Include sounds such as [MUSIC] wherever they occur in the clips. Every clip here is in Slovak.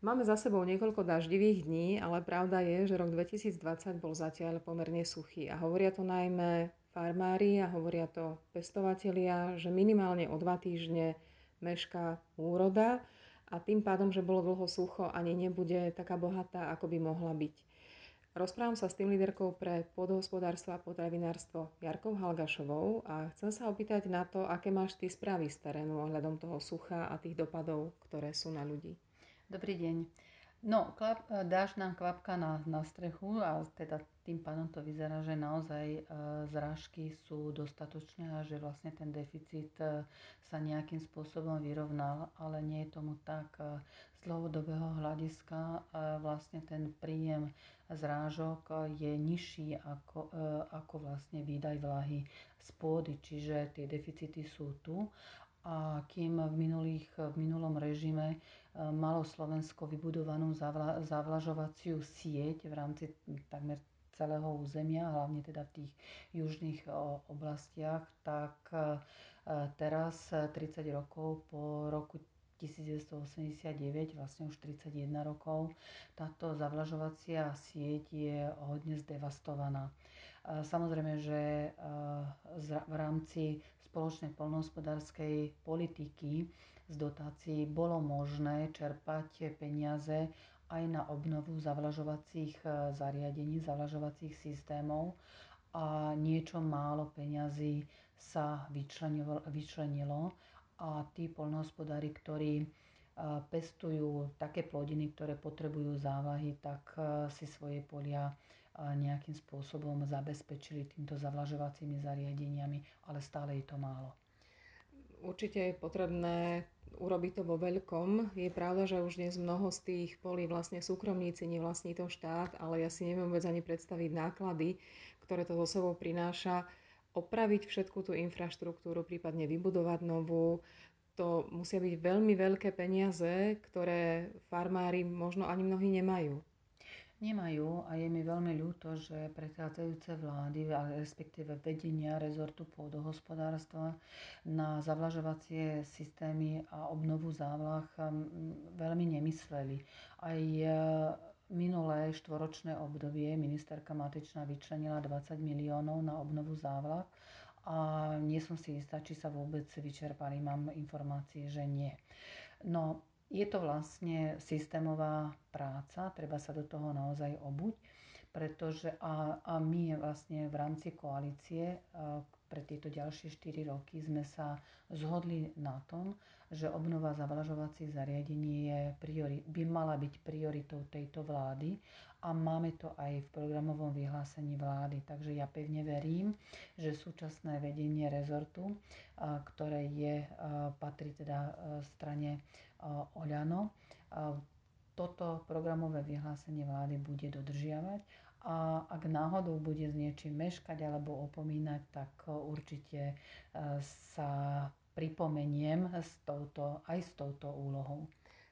Máme za sebou niekoľko daždivých dní, ale pravda je, že rok 2020 bol zatiaľ pomerne suchý. A hovoria to najmä farmári a hovoria to pestovatelia, že minimálne o dva týždne mešká úroda a tým pádom, že bolo dlho sucho, ani nebude taká bohatá, ako by mohla byť. Rozprávam sa s tým líderkou pre pôdohospodárstvo a potravinárstvo Jarkou Halgašovou a chcem sa opýtať na to, aké máš ty správy z terénu ohľadom toho sucha a tých dopadov, ktoré sú na ľudí. Dobrý deň. No, klap, dáš nám kvapka na, na strechu a teda tým pádom to vyzerá, že naozaj e, zrážky sú dostatočné a že vlastne ten deficit e, sa nejakým spôsobom vyrovnal, ale nie je tomu tak. E, z dlhodobého hľadiska e, vlastne ten príjem zrážok je nižší ako, e, ako vlastne výdaj vlahy z pôdy, čiže tie deficity sú tu a kým v, minulých, v minulom režime e, malo Slovensko vybudovanú zavla, zavlažovaciu sieť v rámci takmer celého územia, hlavne teda v tých južných oblastiach, tak e, teraz 30 rokov po roku 1989, vlastne už 31 rokov, táto zavlažovacia sieť je hodne zdevastovaná. Samozrejme, že v rámci spoločnej polnohospodárskej politiky z dotácií bolo možné čerpať peniaze aj na obnovu zavlažovacích zariadení, zavlažovacích systémov. A niečo málo peňazí sa vyčlenilo, a tí polnohospodári, ktorí pestujú také plodiny, ktoré potrebujú závahy, tak si svoje polia nejakým spôsobom zabezpečili týmto zavlažovacími zariadeniami, ale stále je to málo. Určite je potrebné urobiť to vo veľkom. Je pravda, že už dnes mnoho z tých polí vlastne súkromníci, nevlastní to štát, ale ja si neviem vôbec ani predstaviť náklady, ktoré to so sebou prináša. Opraviť všetku tú infraštruktúru, prípadne vybudovať novú, to musia byť veľmi veľké peniaze, ktoré farmári možno ani mnohí nemajú. Nemajú a je mi veľmi ľúto, že prechádzajúce vlády, respektíve vedenia rezortu pôdohospodárstva na zavlažovacie systémy a obnovu závlah veľmi nemysleli. Aj e, minulé štvoročné obdobie ministerka Matičná vyčlenila 20 miliónov na obnovu závlah a nie som si istá, či sa vôbec vyčerpali. Mám informácie, že nie. No, je to vlastne systémová práca, treba sa do toho naozaj obuť, pretože a, a my vlastne v rámci koalície pre tieto ďalšie 4 roky sme sa zhodli na tom, že obnova zavlažovacích zariadení je priori, by mala byť prioritou tejto vlády a máme to aj v programovom vyhlásení vlády. Takže ja pevne verím, že súčasné vedenie rezortu, ktoré je, patrí teda strane Oľano, toto programové vyhlásenie vlády bude dodržiavať a ak náhodou bude s niečím meškať alebo opomínať, tak určite sa pripomeniem s touto, aj s touto úlohou.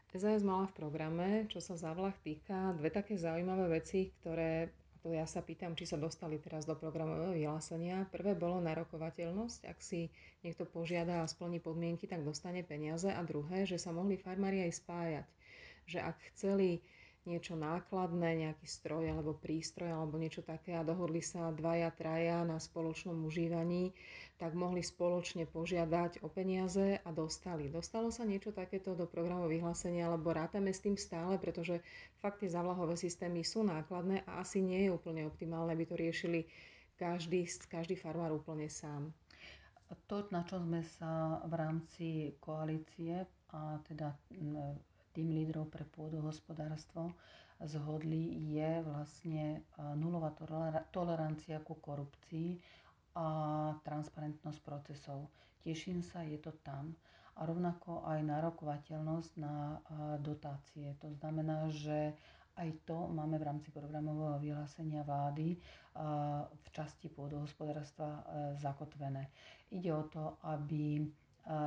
SAS mala v programe, čo sa závlah týka, dve také zaujímavé veci, ktoré to ja sa pýtam, či sa dostali teraz do programového vyhlásenia. Prvé bolo narokovateľnosť. Ak si niekto požiada a splní podmienky, tak dostane peniaze. A druhé, že sa mohli farmári aj spájať. Že ak chceli niečo nákladné, nejaký stroj alebo prístroj alebo niečo také a dohodli sa dvaja, traja na spoločnom užívaní, tak mohli spoločne požiadať o peniaze a dostali. Dostalo sa niečo takéto do programu vyhlásenia, alebo rátame s tým stále, pretože fakt tie zavlahové systémy sú nákladné a asi nie je úplne optimálne, aby to riešili každý, každý farmár úplne sám. To, na čo sme sa v rámci koalície a teda tým lídrov pre pôdohospodárstvo zhodli, je vlastne nulová tolerancia ku korupcii a transparentnosť procesov. Teším sa, je to tam. A rovnako aj nárokovateľnosť na dotácie. To znamená, že aj to máme v rámci programového vyhlásenia vlády v časti pôdohospodárstva zakotvené. Ide o to, aby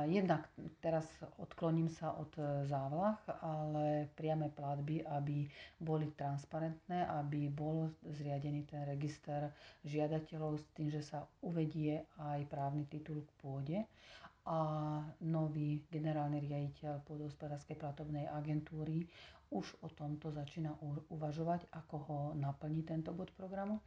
Jednak teraz odkloním sa od e, závlah, ale priame platby, aby boli transparentné, aby bol zriadený ten register žiadateľov s tým, že sa uvedie aj právny titul k pôde a nový generálny riaditeľ pôdohospodárskej platobnej agentúry už o tomto začína uvažovať, ako ho naplní tento bod programu.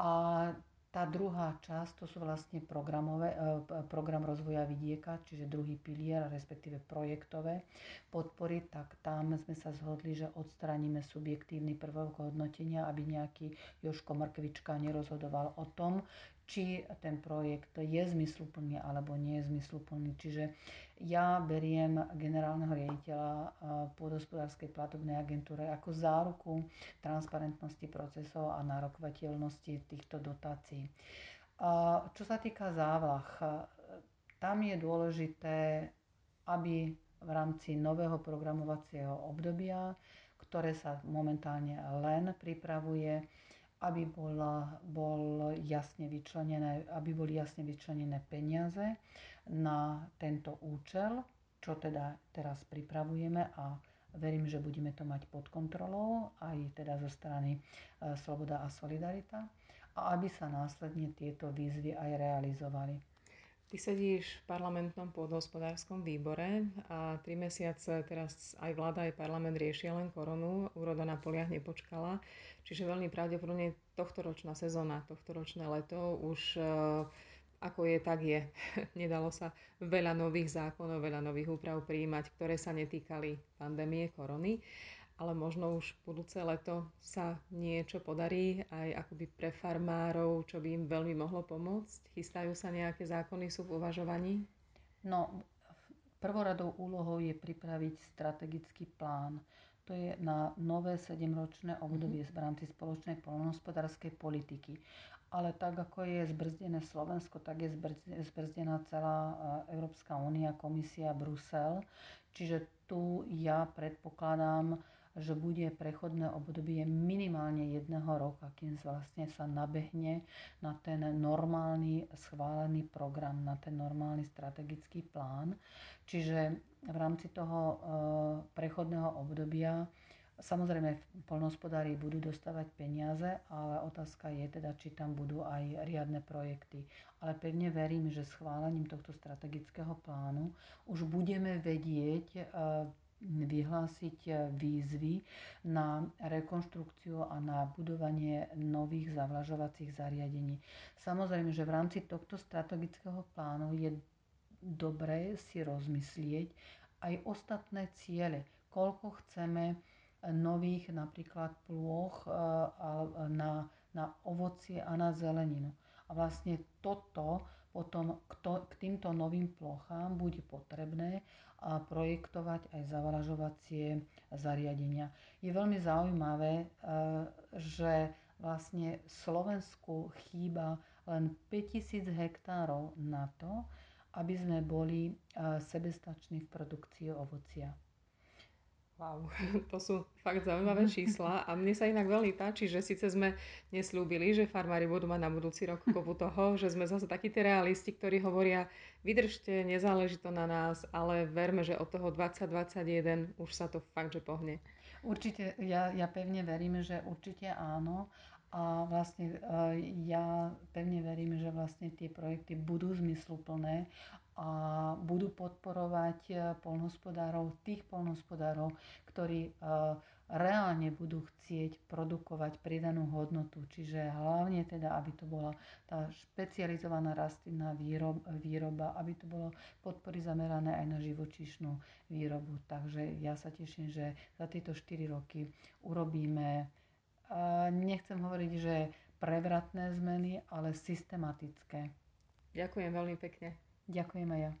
A tá druhá časť, to sú vlastne programové, e, program rozvoja vidieka, čiže druhý pilier, respektíve projektové podpory, tak tam sme sa zhodli, že odstraníme subjektívny prvok hodnotenia, aby nejaký Joško Mrkvička nerozhodoval o tom, či ten projekt je zmysluplný alebo nie je zmysluplný. Čiže ja beriem generálneho riaditeľa pôdospodárskej platobnej agentúre ako záruku transparentnosti procesov a nárokovateľnosti týchto dotácií. Čo sa týka závlah, tam je dôležité, aby v rámci nového programovacieho obdobia, ktoré sa momentálne len pripravuje, aby bola, bol jasne vyčlenené, aby boli jasne vyčlenené peniaze na tento účel, čo teda teraz pripravujeme a verím, že budeme to mať pod kontrolou aj teda zo strany e, Sloboda a Solidarita a aby sa následne tieto výzvy aj realizovali. Ty sedíš v parlamentnom pôdohospodárskom výbore a tri mesiace teraz aj vláda, aj parlament riešia len koronu. Úroda na poliach nepočkala. Čiže veľmi pravdepodobne tohtoročná sezóna, tohtoročné leto už e, ako je, tak je. [LAUGHS] Nedalo sa veľa nových zákonov, veľa nových úprav prijímať, ktoré sa netýkali pandémie korony ale možno už budúce leto sa niečo podarí aj akoby pre farmárov, čo by im veľmi mohlo pomôcť? Chystajú sa nejaké zákony, sú v uvažovaní? No, prvoradou úlohou je pripraviť strategický plán. To je na nové 7-ročné obdobie mm-hmm. v rámci spoločnej polnohospodárskej politiky. Ale tak, ako je zbrzdené Slovensko, tak je zbrzdená celá Európska únia, komisia, Brusel. Čiže tu ja predpokladám, že bude prechodné obdobie minimálne jedného roka, kým vlastne sa nabehne na ten normálny schválený program, na ten normálny strategický plán. Čiže v rámci toho e, prechodného obdobia Samozrejme, polnospodári budú dostávať peniaze, ale otázka je teda, či tam budú aj riadne projekty. Ale pevne verím, že schválením tohto strategického plánu už budeme vedieť, e, vyhlásiť eh, výzvy na rekonštrukciu a na budovanie nových zavlažovacích zariadení. Samozrejme, že v rámci tohto strategického plánu je dobré si rozmyslieť aj ostatné ciele, koľko chceme nových napríklad plôch eh, na, na ovocie a na zeleninu. A vlastne toto potom k týmto novým plochám bude potrebné projektovať aj zavlažovacie zariadenia. Je veľmi zaujímavé, e, že vlastne Slovensku chýba len 5000 hektárov na to, aby sme boli e, sebestační v produkcii ovocia. Wow, [LAUGHS] to sú fakt zaujímavé čísla. A mne sa inak veľmi páči, že síce sme neslúbili, že farmári budú mať na budúci rok kopu toho, že sme zase takí tí realisti, ktorí hovoria, vydržte, nezáleží to na nás, ale verme, že od toho 2021 už sa to fakt, že pohne. Určite, ja, ja pevne verím, že určite áno a vlastne e, ja pevne verím, že vlastne tie projekty budú zmysluplné a budú podporovať eh, polnohospodárov, tých polnohospodárov, ktorí eh, reálne budú chcieť produkovať pridanú hodnotu. Čiže hlavne teda, aby to bola tá špecializovaná rastlinná výrob, výroba, aby to bolo podpory zamerané aj na živočíšnu výrobu. Takže ja sa teším, že za tieto 4 roky urobíme, nechcem hovoriť, že prevratné zmeny, ale systematické. Ďakujem veľmi pekne. Ďakujem aj ja.